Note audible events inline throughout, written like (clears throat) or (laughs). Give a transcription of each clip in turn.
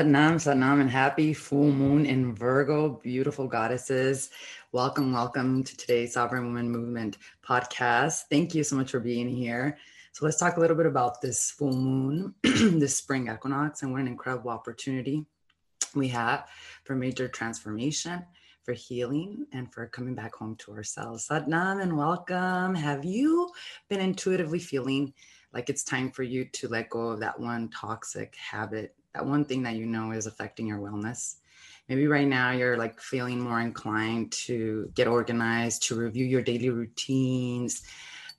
Satnam, Satnam, and happy full moon in Virgo, beautiful goddesses. Welcome, welcome to today's Sovereign Woman Movement podcast. Thank you so much for being here. So, let's talk a little bit about this full moon, (clears throat) this spring equinox, and what an incredible opportunity we have for major transformation, for healing, and for coming back home to ourselves. Satnam, and welcome. Have you been intuitively feeling like it's time for you to let go of that one toxic habit that one thing that you know is affecting your wellness. Maybe right now you're like feeling more inclined to get organized, to review your daily routines,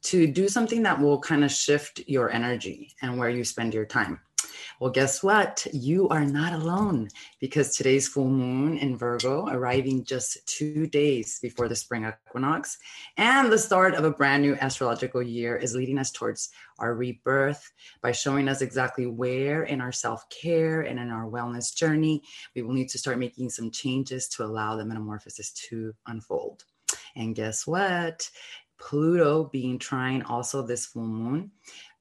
to do something that will kind of shift your energy and where you spend your time. Well, guess what? You are not alone because today's full moon in Virgo, arriving just two days before the spring equinox and the start of a brand new astrological year, is leading us towards our rebirth by showing us exactly where in our self care and in our wellness journey we will need to start making some changes to allow the metamorphosis to unfold. And guess what? Pluto being trine also this full moon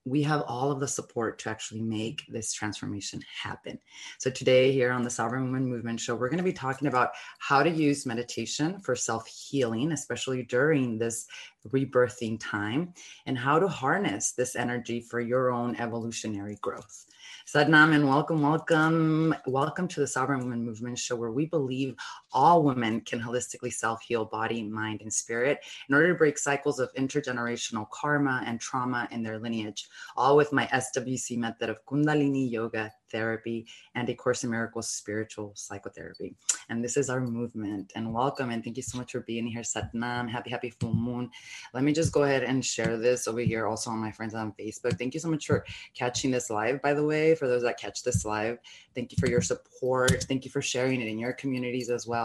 we have all of the support to actually make this transformation happen. So, today, here on the Sovereign Woman Movement Show, we're going to be talking about how to use meditation for self healing, especially during this rebirthing time, and how to harness this energy for your own evolutionary growth. Satnam, and welcome, welcome, welcome to the Sovereign Woman Movement Show, where we believe all women can holistically self heal body, mind, and spirit in order to break cycles of intergenerational karma and trauma in their lineage, all with my SWC method of Kundalini Yoga therapy and a Course in Miracles spiritual psychotherapy. And this is our movement. And welcome, and thank you so much for being here, Satnam. Happy, happy full moon. Let me just go ahead and share this over here also on my friends on Facebook. Thank you so much for catching this live, by the way, for those that catch this live. Thank you for your support. Thank you for sharing it in your communities as well.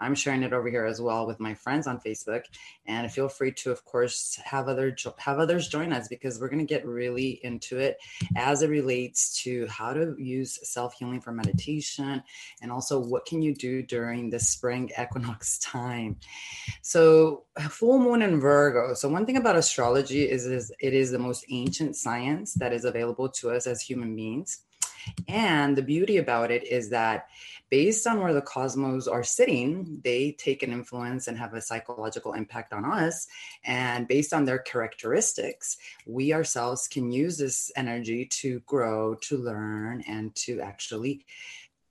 I'm sharing it over here as well with my friends on Facebook. And feel free to, of course, have other have others join us because we're going to get really into it as it relates to how to use self healing for meditation and also what can you do during the spring equinox (laughs) time. So, full moon in Virgo. So, one thing about astrology is, is it is the most ancient science that is available to us as human beings. And the beauty about it is that based on where the cosmos are sitting, they take an influence and have a psychological impact on us. And based on their characteristics, we ourselves can use this energy to grow, to learn, and to actually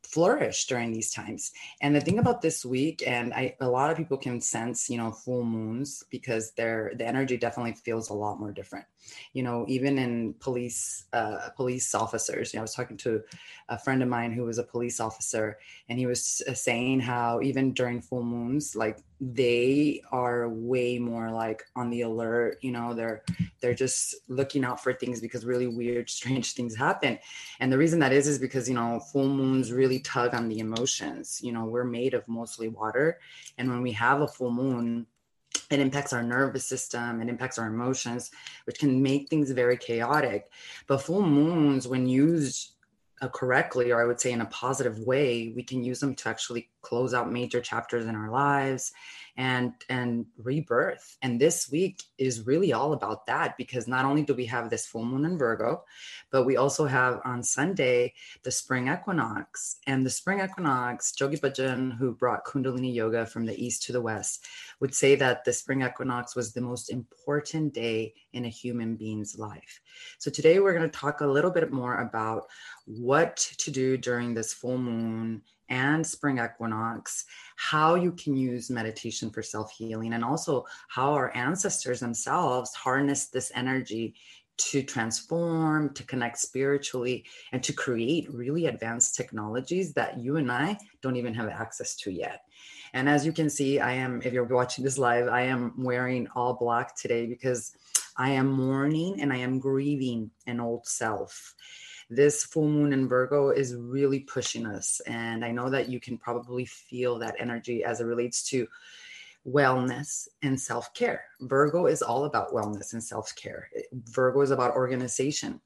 flourish during these times. And the thing about this week, and I, a lot of people can sense, you know, full moons because their the energy definitely feels a lot more different. You know, even in police uh, police officers. You know, I was talking to a friend of mine who was a police officer, and he was uh, saying how even during full moons, like they are way more like on the alert you know they're they're just looking out for things because really weird (laughs) strange things happen. And the reason that is is because you know full moons really tug on the emotions. You know we're made of mostly water and when we have a full moon it impacts our nervous system it impacts our emotions which can make things very chaotic. But full moons when used Uh, correctly, or I would say in a positive way, we can use them to actually close out major chapters in our lives and and rebirth. And this week is really all about that because not only do we have this full moon in Virgo, but we also have on Sunday the spring equinox. And the spring equinox, Yogi Bhajan, who brought Kundalini yoga from the east to the west, would say that the spring equinox was the most important day in a human being's life. So today we're going to talk a little bit more about what to do during this full moon and spring equinox, how you can use meditation for self healing, and also how our ancestors themselves harnessed this energy to transform, to connect spiritually, and to create really advanced technologies that you and I don't even have access to yet. And as you can see, I am, if you're watching this live, I am wearing all black today because I am mourning and I am grieving an old self this full moon in Virgo is really pushing us. And I know that you can probably feel that energy as it relates to wellness and self care. Virgo is all about wellness and self care. Virgo is about organization.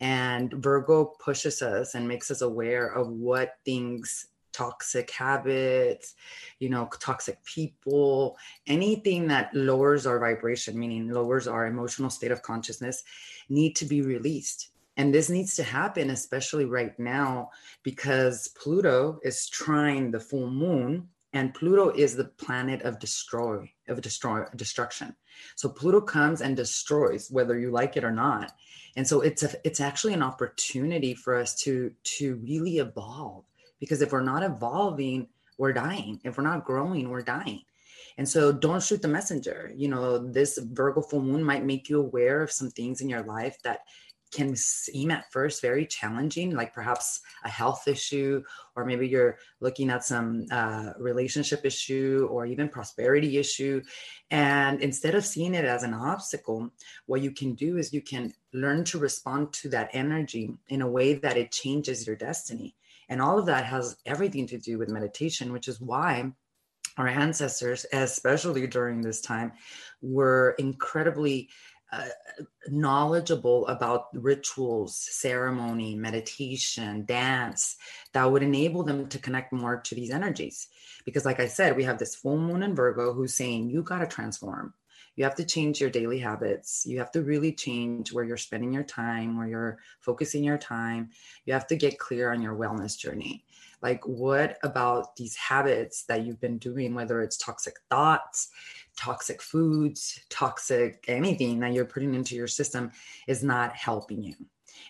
And Virgo pushes us and makes us aware of what things toxic habits, you know, toxic people, anything that lowers our vibration, meaning lowers our emotional state of consciousness, need to be released And this needs to happen, especially right now, because Pluto is trying the full moon, and Pluto is the planet of destroy, of destroy, destruction. So Pluto comes and destroys, whether you like it or not. And so it's a, it's actually an opportunity for us to to really evolve. Because if we're not evolving, we're dying. If we're not growing, we're dying. And so don't shoot the messenger. You know, this Virgo full moon might make you aware of some things in your life that can seem at first very challenging, like perhaps a health issue, or maybe you're looking at some uh, relationship issue or even prosperity issue. And instead of seeing it as an obstacle, what you can do is you can learn to respond to that energy in a way that it changes your destiny. And all of that has everything to do with meditation, which is why our ancestors, especially during this time, were incredibly uh, knowledgeable about rituals, ceremony, meditation, dance that would enable them to connect more to these energies. Because, like I said, we have this full moon in Virgo who's saying, You got to transform. You have to change your daily habits. You have to really change where you're spending your time, where you're focusing your time. You have to get clear on your wellness journey like what about these habits that you've been doing whether it's toxic thoughts toxic foods toxic anything that you're putting into your system is not helping you.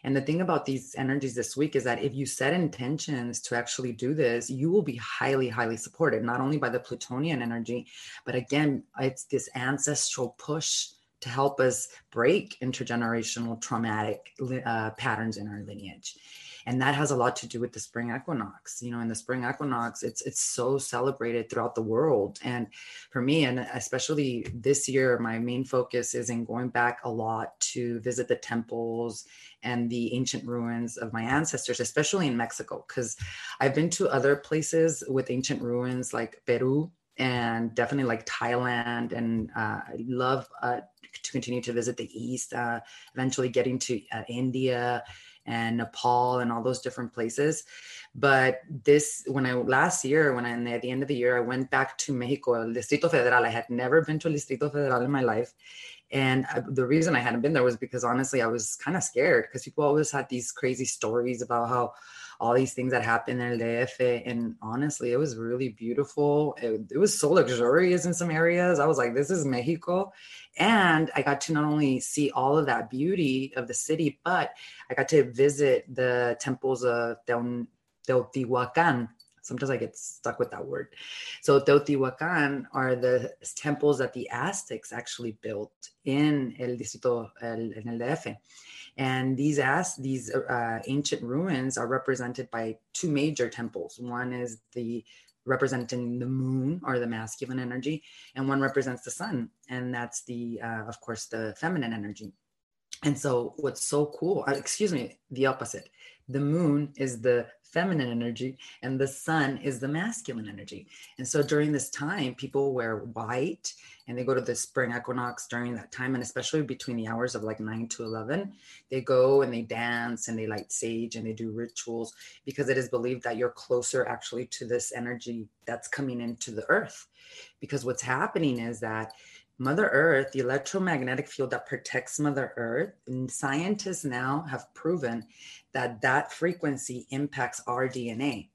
And the thing about these energies this week is that if you set intentions to actually do this, you will be highly, highly supported, not only by the Plutonian energy, but again, it's this ancestral push to help us break intergenerational traumatic uh, patterns in our lineage and that has a lot to do with the spring equinox you know in the spring equinox it's it's so celebrated throughout the world and for me and especially this year my main focus is in going back a lot to visit the temples and the ancient ruins of my ancestors especially in mexico because i've been to other places with ancient ruins like peru and definitely like Thailand. And uh, I love uh, to continue to visit the East, uh, eventually getting to uh, India and Nepal and all those different places. But this, when I last year, when I at the end of the year, I went back to Mexico, El Distrito Federal. I had never been to El Distrito Federal in my life. And I, the reason I hadn't been there was because honestly, I was kind of scared because people always had these crazy stories about how all these things that happened in DF. And honestly, it was really beautiful. It, it was so luxurious in some areas. I was like, this is Mexico. And I got to not only see all of that beauty of the city, but I got to visit the temples of Teotihuacan. Sometimes I get stuck with that word. So Teotihuacan are the temples that the Aztecs actually built in El Distrito, el, en el DF. And these as these uh, ancient ruins are represented by two major temples. One is the representing the moon or the masculine energy, and one represents the sun, and that's the, uh, of course, the feminine energy. And so, what's so cool, uh, excuse me, the opposite. The moon is the feminine energy and the sun is the masculine energy. And so during this time, people wear white and they go to the spring equinox during that time. And especially between the hours of like nine to 11, they go and they dance and they light sage and they do rituals because it is believed that you're closer actually to this energy that's coming into the earth. Because what's happening is that Mother Earth, the electromagnetic field that protects Mother Earth, and scientists now have proven that that frequency impacts our DNA.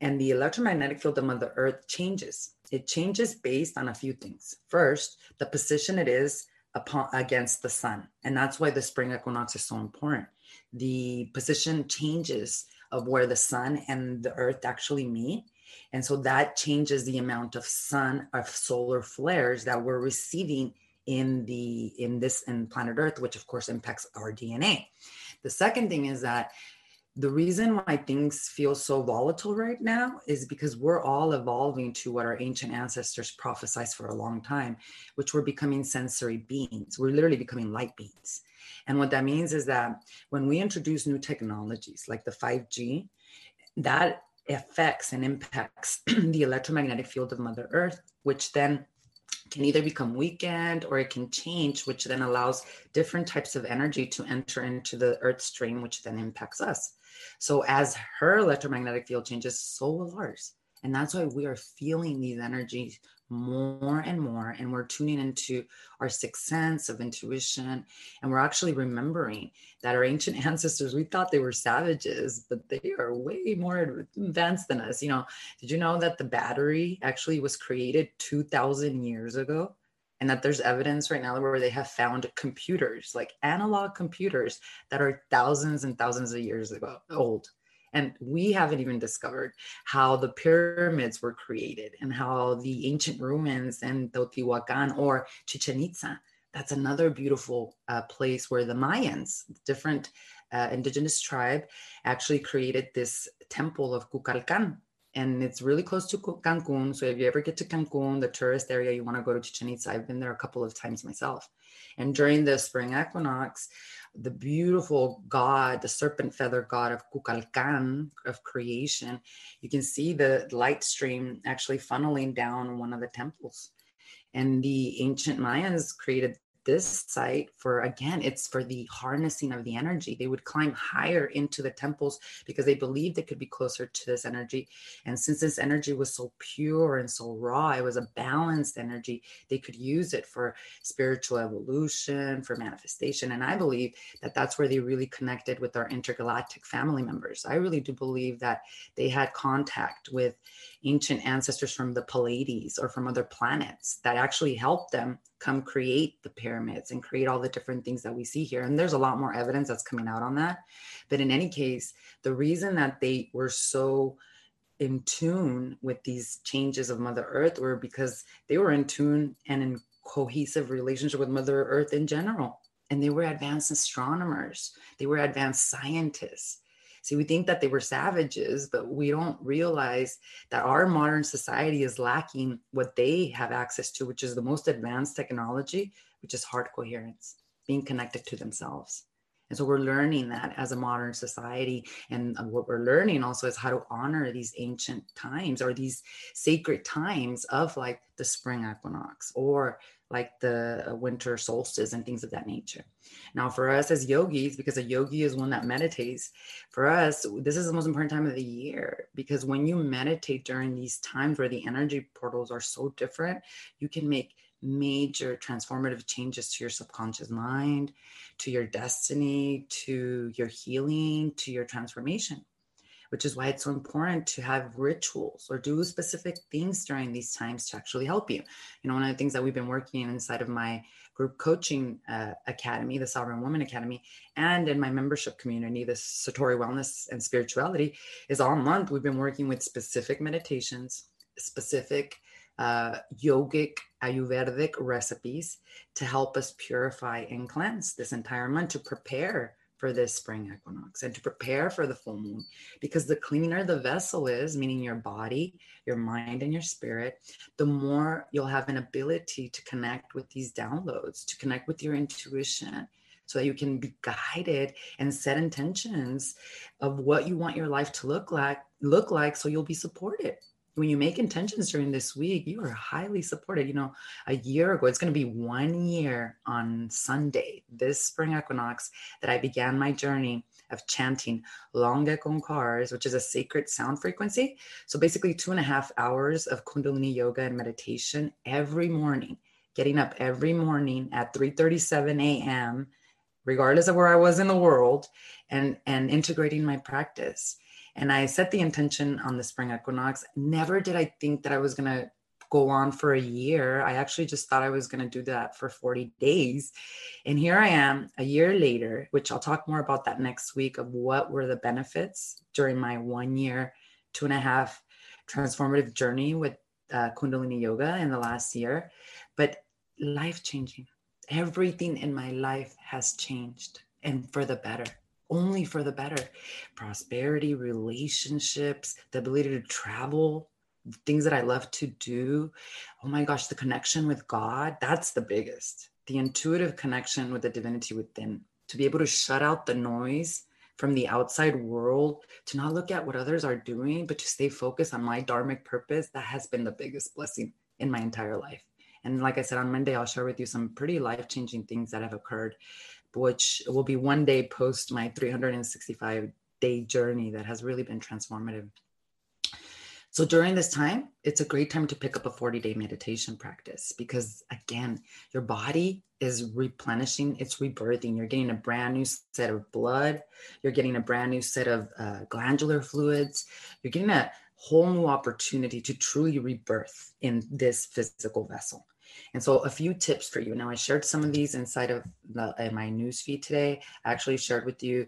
And the electromagnetic field of Mother Earth changes. It changes based on a few things. First, the position it is upon against the sun. And that's why the spring equinox is so important. The position changes of where the sun and the earth actually meet and so that changes the amount of sun of solar flares that we're receiving in the in this in planet earth which of course impacts our dna the second thing is that the reason why things feel so volatile right now is because we're all evolving to what our ancient ancestors prophesied for a long time which we're becoming sensory beings. We're literally becoming light beings. And what that means is that when we introduce new technologies like the 5g that affects and impacts (clears throat) the electromagnetic field of Mother Earth, which then can either become weakened or it can change, which then allows different types of energy to enter into the Earth stream, which then impacts us. So as her electromagnetic field changes, so will ours. And that's why we are feeling these energies more and more. And we're tuning into our sixth sense of intuition. And we're actually remembering that our ancient (laughs) ancestors, we thought they were savages, but they are way more advanced than us. You know, did you know that the battery actually was created 2,000 years ago? And that there's evidence right now where they have found computers, like analog computers, that are thousands and thousands of years ago old and we haven't even discovered how the pyramids were created and how the ancient ruins in Teotihuacan or Chichen Itza, that's another beautiful uh, place where the Mayans, different uh, indigenous tribe, actually created this temple of Kukulcan. And it's really close to Cancun. So if you ever get to Cancun, the tourist area, you want to go to Chichen Itza. I've been there a couple of times myself. And during the spring equinox, the beautiful god, the serpent feather god of Kukulcan, of creation, you can see the light stream actually funneling down one of the temples. And the ancient Mayans created this site for again it's for the harnessing of the energy. They would climb higher into the temples because they believed they could be closer to this energy. And since this energy was so pure and so raw it was a balanced energy they could use it for spiritual evolution for manifestation. And i believe that that's where they really connected with our intergalactic family members. I really do believe that they had contact with ancient ancestors from the Pleiades or from other planets that actually helped them come create the pyramids and create all the different things that we see here. And there's a lot more evidence that's coming out on that. But in any case, the reason that they were so in tune with these changes of Mother Earth were because they were in tune and in cohesive relationship with Mother Earth in general. And they were advanced astronomers, they were advanced scientists See, we think that they were savages, but we don't realize that our modern society is lacking what they have access to, which is the most advanced technology, which is heart coherence, being connected to themselves. And so we're learning that as a modern society. And what we're learning also is how to honor these ancient times or these sacred times of like the spring equinox or like the uh, winter solstice and things of that nature. Now, for us as yogis, because a yogi is one that meditates, for us, this is the most important time of the year because when you meditate during these times where the energy portals are so different, you can make major transformative changes to your subconscious mind, to your destiny, to your healing, to your transformation which is why it's so important to have rituals or do specific things during these times to actually help you. You know, one of the things that we've been working inside of my group coaching uh, academy, the Sovereign Woman Academy, and in my membership community, the Satori Wellness and Spirituality, is all month we've been working with specific meditations, specific uh, yogic ayurvedic recipes to help us purify and cleanse this entire month to prepare for this spring equinox and to prepare for the full moon. Because the cleaner the vessel is, meaning your body, your mind, and your spirit, the more you'll have an ability to connect with these downloads, to connect with your intuition. So that you can be guided and set intentions of what you want your life to look like, look like, so you'll be supported when you make intentions during this week, you are highly supported. You know, a year ago, it's going to be one year on Sunday, this spring equinox, that I began my journey of chanting Long Ek Onkars, which is a sacred sound frequency. So basically, two and a half hours of Kundalini yoga and meditation every morning, getting up every morning at 3:37 a.m., regardless of where I was in the world, and and integrating my practice and I set the intention on the spring equinox. Never did I think that I was going to go on for a year. I actually just thought I was going to do that for 40 days. And here I am a year later, which I'll talk more about that next week of what were the benefits during my one year, two and a half transformative journey with uh, Kundalini Yoga in the last year. But life changing. Everything in my life has changed and for the better only for the better. Prosperity, relationships, the ability to travel, things that I love to do. Oh my gosh, the connection with God, that's the biggest. The intuitive connection with the divinity within, to be able to shut out the noise from the outside world, to not look at what others are doing, but to stay focused on my dharmic purpose, that has been the biggest blessing in my entire life. And like I said, on Monday, I'll share with you some pretty life changing things that have occurred which will be one day post my 365 day journey that has really been transformative. So during this time, it's a great time to pick up a 40 day meditation practice because, again, your body is replenishing, it's rebirthing. You're getting a brand new set of blood, you're getting a brand new set of uh, glandular fluids, you're getting a whole new opportunity to truly rebirth in this physical vessel. And so, a few tips for you. Now, I shared some of these inside of the, in my newsfeed today. I actually shared with you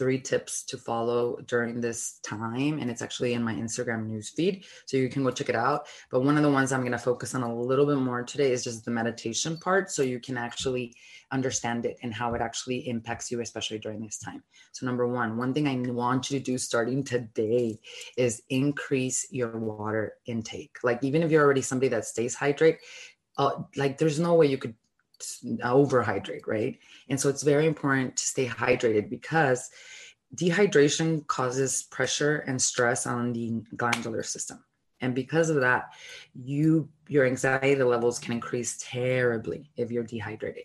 three tips to follow during this time. And it's actually in my Instagram news feed. So you can go check it out. But one of the ones I'm going to focus on a little bit more today is just the meditation part. So you can actually understand it and how it actually impacts you, especially during this time. So, number one, one thing I want you to do starting today is increase your water intake. Like, even if you're already somebody that stays hydrated, uh, like there's no way you could overhydrate, right? And so it's very important to stay hydrated because dehydration causes pressure and stress on the glandular system. And because of that, you your anxiety levels can increase terribly if you're dehydrated.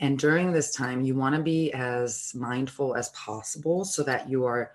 And during this time, you want to be as mindful as possible so that you are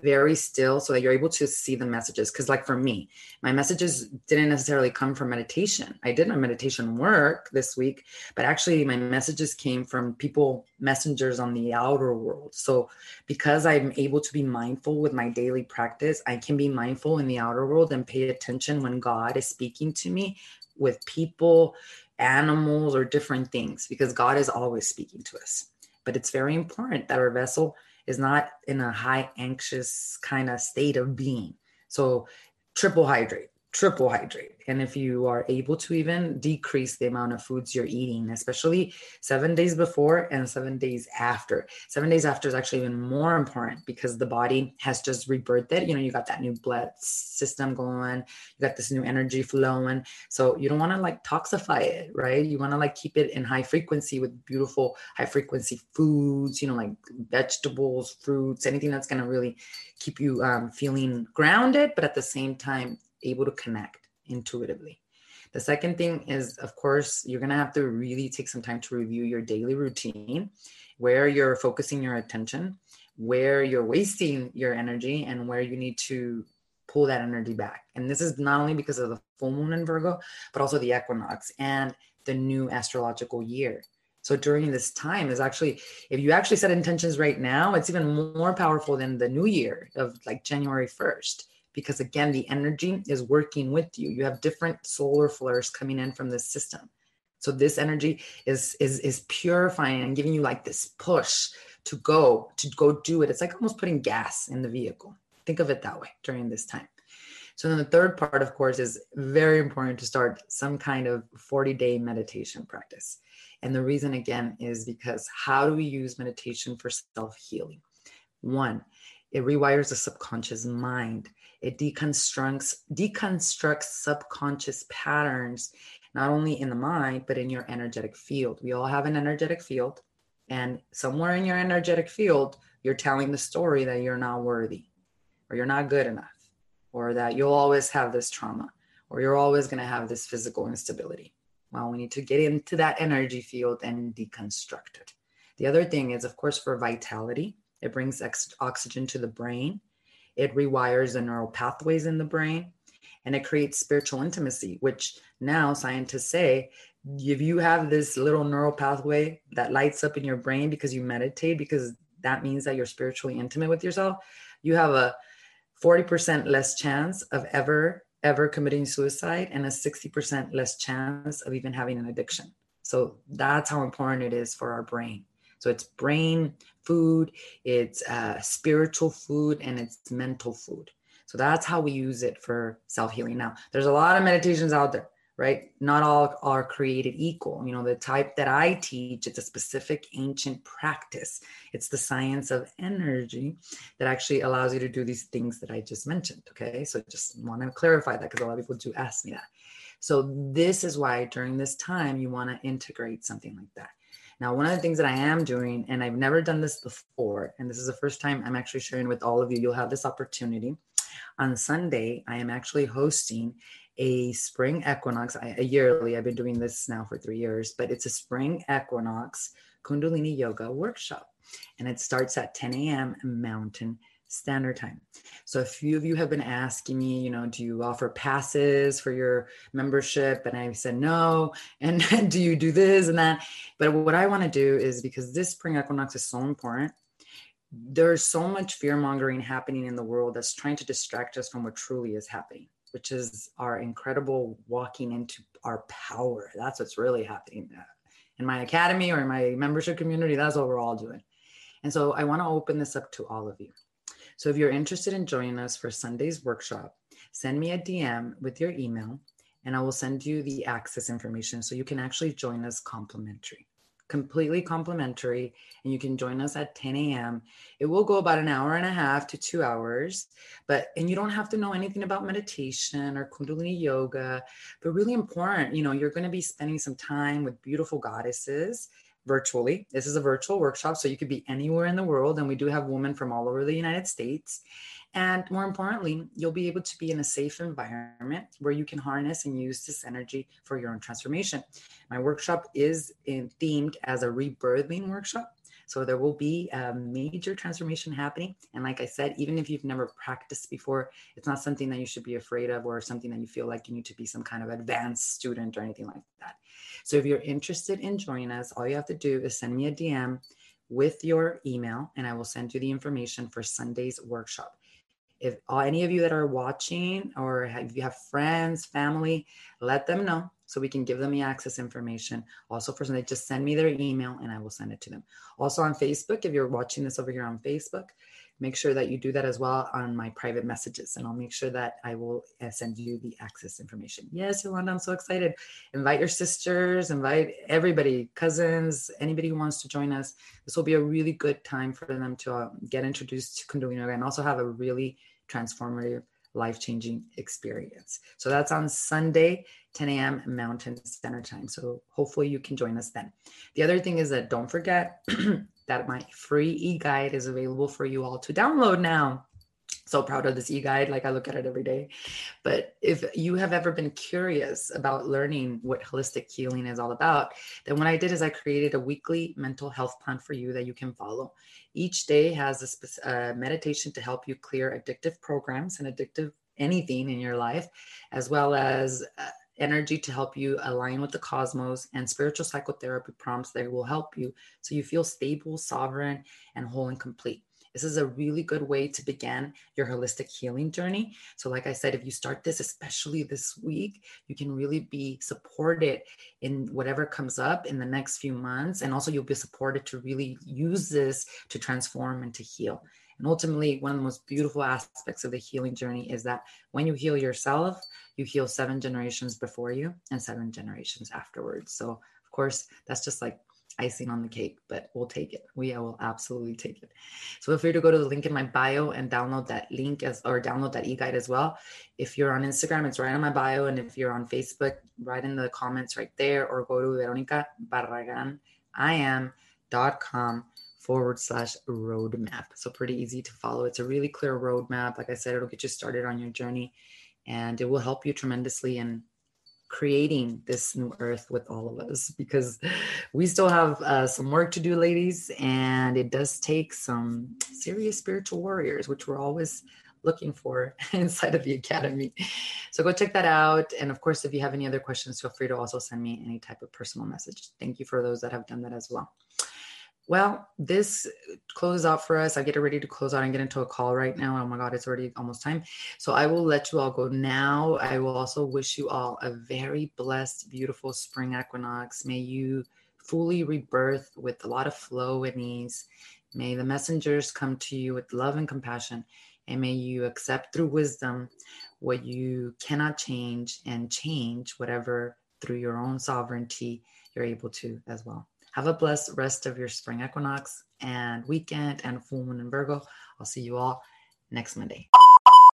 very still so that you're able to see the messages. Because, like for me, my messages didn't necessarily come from meditation. I did my meditation work this week, but actually, my messages came from people, messengers on the outer world. So, because I'm able to be mindful with my daily practice, I can be mindful in the outer world and pay attention when God is speaking to me with people, animals, or different things, because God is always speaking to us. But it's very important that our vessel is not in a high anxious kind of state of being. So triple hydrate triple hydrate. And if you are able to even decrease the amount of foods you're eating, especially seven days before and seven days after. Seven days after is actually even more important because the body has just rebirthed it. You know, you got that new blood system going, you got this new energy flowing. So you don't want to like toxify it, right? You want to like keep it in high frequency with beautiful high frequency foods, you know, like vegetables, fruits, anything that's going to really keep you um, feeling grounded, but at the same time, able to connect intuitively. The second thing is, of course, you're going to have to really take some time to review your daily routine, where you're focusing your attention, where you're wasting your energy, and where you need to pull that energy back. And this is not only because of the full moon in Virgo, but also the equinox and the new astrological year. So during this time is actually, if you actually set intentions right now, it's even more powerful than the new year of like January 1st because again the energy is working with you. You have different solar flares coming in from the system. So this energy is is is purifying and giving you like this push to go to go do it. It's like almost putting gas in the vehicle. Think of it that way during this time. So then the third part of course is very important to start some kind of 40 day meditation practice. And the reason again is because how do we use meditation for self healing one it rewires the subconscious mind it deconstructs deconstructs subconscious patterns not only in the mind but in your energetic field. We all have an energetic field and somewhere in your energetic field you're telling the story that you're not worthy or you're not good enough or that you'll always have this trauma or you're always going to have this physical instability. Well we need to get into that energy field and deconstruct it. The other thing is of course for vitality it brings ex- oxygen to the brain it rewires the neural pathways in the brain and it creates spiritual intimacy, which now scientists say if you have this little neural pathway that lights up in your brain because you meditate, because that means that you're spiritually intimate with yourself, you have a 40% less chance of ever, ever committing suicide and a 60% less chance of even having an addiction. So that's how important it is for our brain. So it's brain food, it's uh, spiritual food, and it's mental food. So that's how we use it for self healing. Now, there's a lot of meditations out there, right? Not all are created equal. You know, the type that I teach, it's a specific ancient practice. It's the science of energy that actually allows you to do these things that I just mentioned. Okay. So just want to clarify that because a lot of people do ask me that. So, this is why during this time you want to integrate something like that. Now, one of the things that I am doing, and I've never done this before, and this is the first time I'm actually sharing with all of you, you'll have this opportunity. On Sunday, I am actually hosting a spring equinox, a yearly, I've been doing this now for three years, but it's a spring equinox Kundalini Yoga workshop. And it starts at 10 a.m. Mountain Standard Time. So a few of you have been asking me, you know, do you offer passes for your membership? And I said no. (laughs) And do you do this and that? But what I want to do is because this spring equinox is so important, there's so much fear mongering happening in the world that's trying to distract us from what truly is happening, which is our incredible walking into our power. That's what's really happening uh, in my academy or in my membership community. That's what we're all doing. And so I want to open this up to all of you. So if you're interested in joining us for Sunday's workshop, send me a DM with your email and I will send you the access information so you can actually join us complimentary. Completely complimentary, and you can join us at 10 a.m. It will go about an hour and a half to two hours, but and you don't have to know anything about meditation or Kundalini yoga, but really important, you know, you're going to be spending some time with beautiful goddesses virtually. This is a virtual workshop, so you could be anywhere in the world. And we do have women from all over the United States. And more importantly, you'll be able to be in a safe environment where you can harness and use this energy for your own transformation. My workshop is in, themed as a rebirthing workshop. So there will be a major transformation happening. And like I said, even if you've never practiced before, it's not something that you should be afraid of or something that you feel like you need to be some kind of advanced student or anything like that. So if you're interested in joining us, all you have to do is send me a DM with your email and I will send you the information for Sunday's workshop. If any of you that are watching or if you have friends, family, let them know so we can give them the access information. Also, for Sunday, just send me their email and I will send it to them. Also on Facebook, if you're watching this over here on Facebook, make sure that you do that as well on my private messages and I'll make sure that I will uh, send you the access information. Yes, Yolanda, I'm so excited. Invite your sisters, invite everybody, cousins, anybody who wants to join us. This will be a really good time for them to uh, get introduced to Kundalini Yoga and also have a really transformative life changing experience. So that's on Sunday, 10 a.m. Mountain Standard Time. So hopefully you can join us then. The other thing is that don't forget (clears throat) that my free e guide is available for you all to download now. So proud of this e guide. Like I look at it every day. But if you have ever been curious about learning what holistic healing is all about, then what I did is I created a weekly mental health plan for you that you can follow. Each day has a uh, meditation to help you clear addictive programs and addictive anything in your life, as well as uh, energy to help you align with the cosmos and spiritual psychotherapy prompts that will help you so you feel stable, sovereign, and whole and complete. This is a really good way to begin your holistic healing journey. So, like I said, if you start this, especially this week, you can really be supported in whatever comes up in the next few months. And also, you'll be supported to really use this to transform and to heal. And ultimately, one of the most beautiful aspects of the healing journey is that when you heal yourself, you heal seven generations before you and seven generations afterwards. So, of course, that's just like icing on the cake, but we'll take it. We will absolutely take it. So feel free to go to the link in my bio and download that link as or download that e-guide as well. If you're on Instagram, it's right on my bio. And if you're on Facebook, write in the comments right there or go to Veronica Barragan, I am dot com forward slash roadmap. So pretty easy to follow. It's a really clear roadmap. Like I said, it'll get you started on your journey and it will help you tremendously in creating this new earth with all of us because we still have uh, some work to do, ladies, and it does take some serious spiritual warriors, which we're always looking for (laughs) inside of the academy. So go check that out. And of course, if you have any other questions, feel free to also send me any type of personal message. Thank you for those that have done that as well. Well, this closes out for us. I get ready to close out and get into a call right now. Oh my God, it's already almost time. So I will let you all go now. I will also wish you all a very blessed, beautiful spring equinox. May you fully rebirth with a lot of flow and ease. May the messengers come to you with love and compassion. And may you accept through wisdom what you cannot change and change whatever through your own sovereignty you're able to as well. Have a blessed rest of your spring equinox and weekend and full moon in Virgo. I'll see you all next Monday.